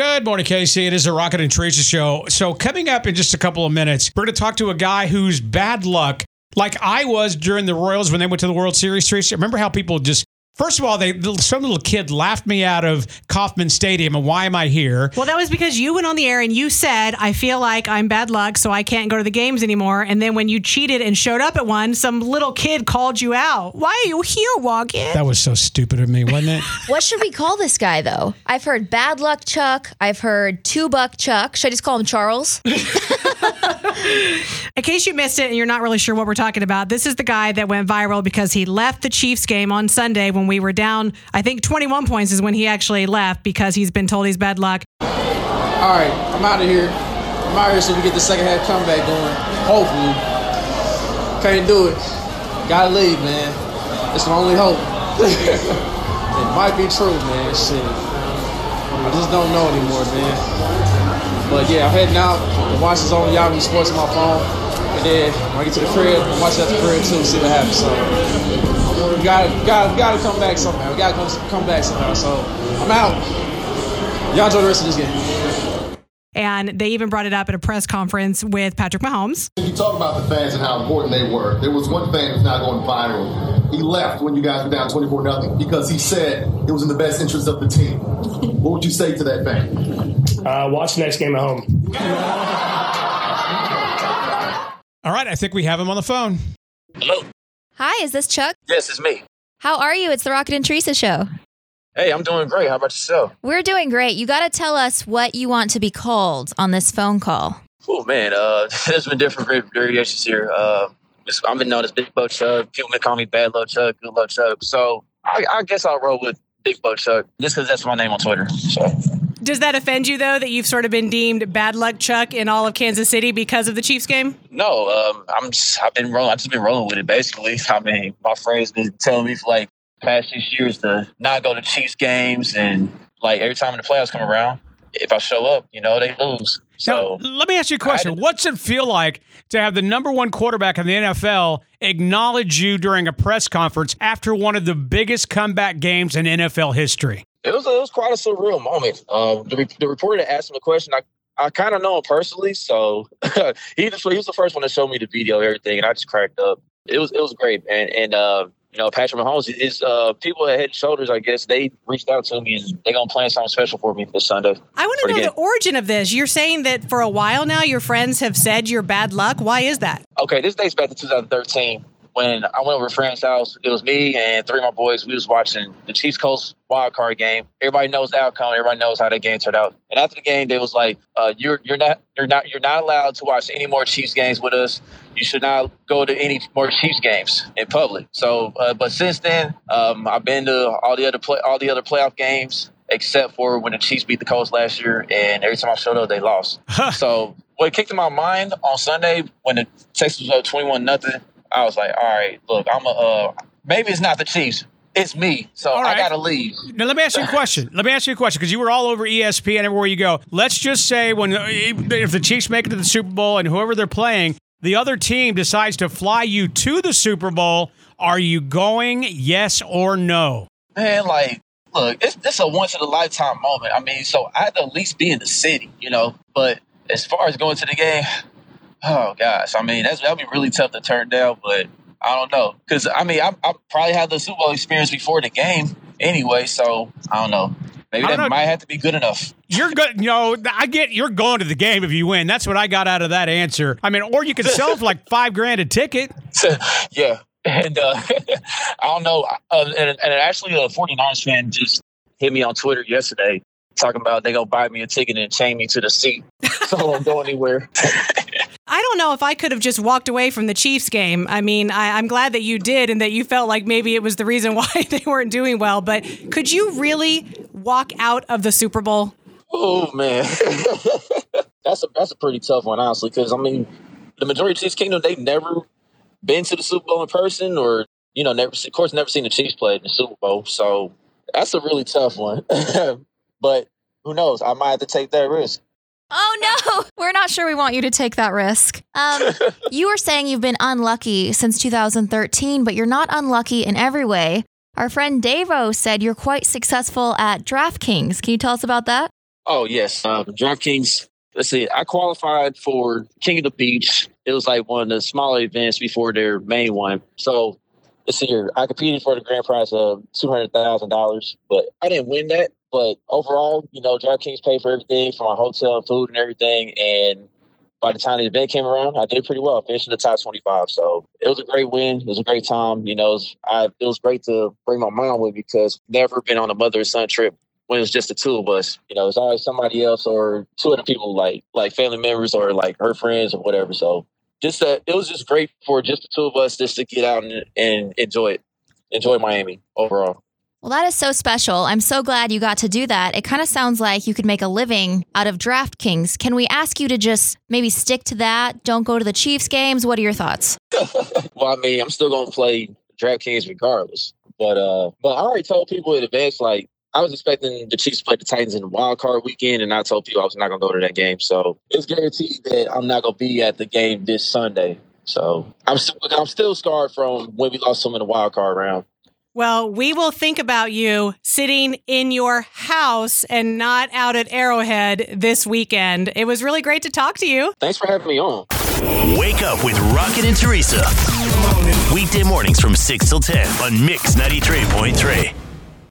Good morning, KC. It is a Rocket and Teresa show. So, coming up in just a couple of minutes, we're going to talk to a guy who's bad luck, like I was during the Royals when they went to the World Series. Remember how people just First of all, they some little kid laughed me out of Kauffman Stadium, and why am I here? Well, that was because you went on the air and you said, "I feel like I'm bad luck, so I can't go to the games anymore." And then when you cheated and showed up at one, some little kid called you out. Why are you here, Walken? That was so stupid of me, wasn't it? what should we call this guy though? I've heard bad luck Chuck. I've heard two buck Chuck. Should I just call him Charles? In case you missed it and you're not really sure what we're talking about, this is the guy that went viral because he left the Chiefs game on Sunday when we were down. I think 21 points is when he actually left because he's been told he's bad luck. All right, I'm out of here. I'm out here so we get the second half comeback going. Hopefully. Can't do it. Gotta leave, man. It's my only hope. it might be true, man. Shit. I just don't know anymore, man. But yeah, I'm heading out. The watch is on Yahoo Sports on my phone. And then when I get to the crib, I'm watching at the crib too, see what happens. So we gotta, gotta, gotta come back somehow. We gotta come, come back somehow. So I'm out. Y'all enjoy the rest of this game. And they even brought it up at a press conference with Patrick Mahomes. You talk about the fans and how important they were. There was one fan that's not going viral. He left when you guys were down 24 nothing because he said it was in the best interest of the team. What would you say to that fan? Uh, watch the next game at home. All right, I think we have him on the phone. Hello. Hi, is this Chuck? Yes, it's me. How are you? It's the Rocket and Teresa show. Hey, I'm doing great. How about yourself? We're doing great. You got to tell us what you want to be called on this phone call. Oh man, uh, there's been different variations here. Uh, I've been known as Big Bo Chuck. People call me Bad Luck Chuck, Good Luck Chuck. So I, I guess I'll roll with Big Bo Chuck just because that's my name on Twitter. So. Does that offend you though that you've sort of been deemed bad luck Chuck in all of Kansas City because of the Chiefs game? No, um, I'm just I've been rolling. I've just been rolling with it basically. I mean, my friends been telling me for like past six years to not go to Chiefs games, and like every time the playoffs come around, if I show up, you know they lose. So now, let me ask you a question: What's it feel like to have the number one quarterback in the NFL acknowledge you during a press conference after one of the biggest comeback games in NFL history? It was it was quite a surreal moment. Um, the, the reporter that asked him the question, I I kind of know him personally, so he just he was the first one to show me the video, and everything, and I just cracked up. It was it was great, man. And uh, you know, Patrick Mahomes is uh, people at Head and Shoulders. I guess they reached out to me and they're gonna plan something special for me this Sunday. I want to know the origin of this. You're saying that for a while now, your friends have said you're bad luck. Why is that? Okay, this dates back to 2013 when I went over to a friend's house. It was me and three of my boys. We was watching the Chiefs Colts wild card game. Everybody knows the outcome. Everybody knows how that game turned out. And after the game, they was like, uh, "You're you're not you're not you're not allowed to watch any more Chiefs games with us. You should not go to any more Chiefs games in public." So, uh, but since then, um, I've been to all the other play all the other playoff games except for when the Chiefs beat the Colts last year, and every time I showed up, they lost. so what kicked in my mind on Sunday when the Texans was up twenty-one nothing, I was like, all right, look, I'm a uh, maybe it's not the Chiefs. It's me, so right. I gotta leave. Now let me ask you a question. let me ask you a question because you were all over ESPN everywhere you go. Let's just say when if the Chiefs make it to the Super Bowl and whoever they're playing, the other team decides to fly you to the Super Bowl, are you going? Yes or no? Man, like look, it's a once in a lifetime moment. I mean, so I had to at least be in the city, you know. But as far as going to the game, oh gosh, I mean that's that'd be really tough to turn down. But I don't know because I mean I, I probably had the Super Bowl experience before the game anyway, so I don't know. Maybe that know. might have to be good enough. You're good. You know, I get you're going to the game if you win. That's what I got out of that answer. I mean, or you could sell for like five grand a ticket. yeah. And uh, I don't know. Uh, and, and actually, a 49ers fan just hit me on Twitter yesterday talking about they gonna buy me a ticket and chain me to the seat, so I don't go anywhere. I don't know if I could have just walked away from the Chiefs game. I mean, I, am glad that you did and that you felt like maybe it was the reason why they weren't doing well. But could you really walk out of the Super Bowl? Oh man, that's a that's a pretty tough one, honestly. Because I mean, the majority of Chiefs Kingdom they've never been to the Super Bowl in person, or you know, never of course never seen the Chiefs play in the Super Bowl. So that's a really tough one. but who knows? I might have to take that risk. Oh no, we're not sure we want you to take that risk. Um, you were saying you've been unlucky since 2013, but you're not unlucky in every way. Our friend Davo said you're quite successful at DraftKings. Can you tell us about that? Oh yes, um, DraftKings. Let's see. I qualified for King of the Beach. It was like one of the smaller events before their main one. So let's see here. I competed for the grand prize of two hundred thousand dollars, but I didn't win that. But overall, you know, DraftKings paid for everything for my hotel food and everything. And by the time the event came around, I did pretty well. I finished in the top 25. So it was a great win. It was a great time. You know, it was, I, it was great to bring my mom with because never been on a mother and son trip when it was just the two of us. You know, it's always somebody else or two other people like like family members or like her friends or whatever. So just that it was just great for just the two of us just to get out and, and enjoy it. Enjoy Miami overall. Well, that is so special. I'm so glad you got to do that. It kind of sounds like you could make a living out of DraftKings. Can we ask you to just maybe stick to that? Don't go to the Chiefs games. What are your thoughts? well, I mean, I'm still going to play DraftKings regardless. But uh, but I already told people in advance, like I was expecting the Chiefs to play the Titans in the wild card weekend, and I told people I was not going to go to that game. So it's guaranteed that I'm not going to be at the game this Sunday. So I'm still, I'm still scarred from when we lost them in the wild card round. Well, we will think about you sitting in your house and not out at Arrowhead this weekend. It was really great to talk to you. Thanks for having me on. Wake up with Rocket and Teresa. Weekday mornings from 6 till 10 on Mix 93.3.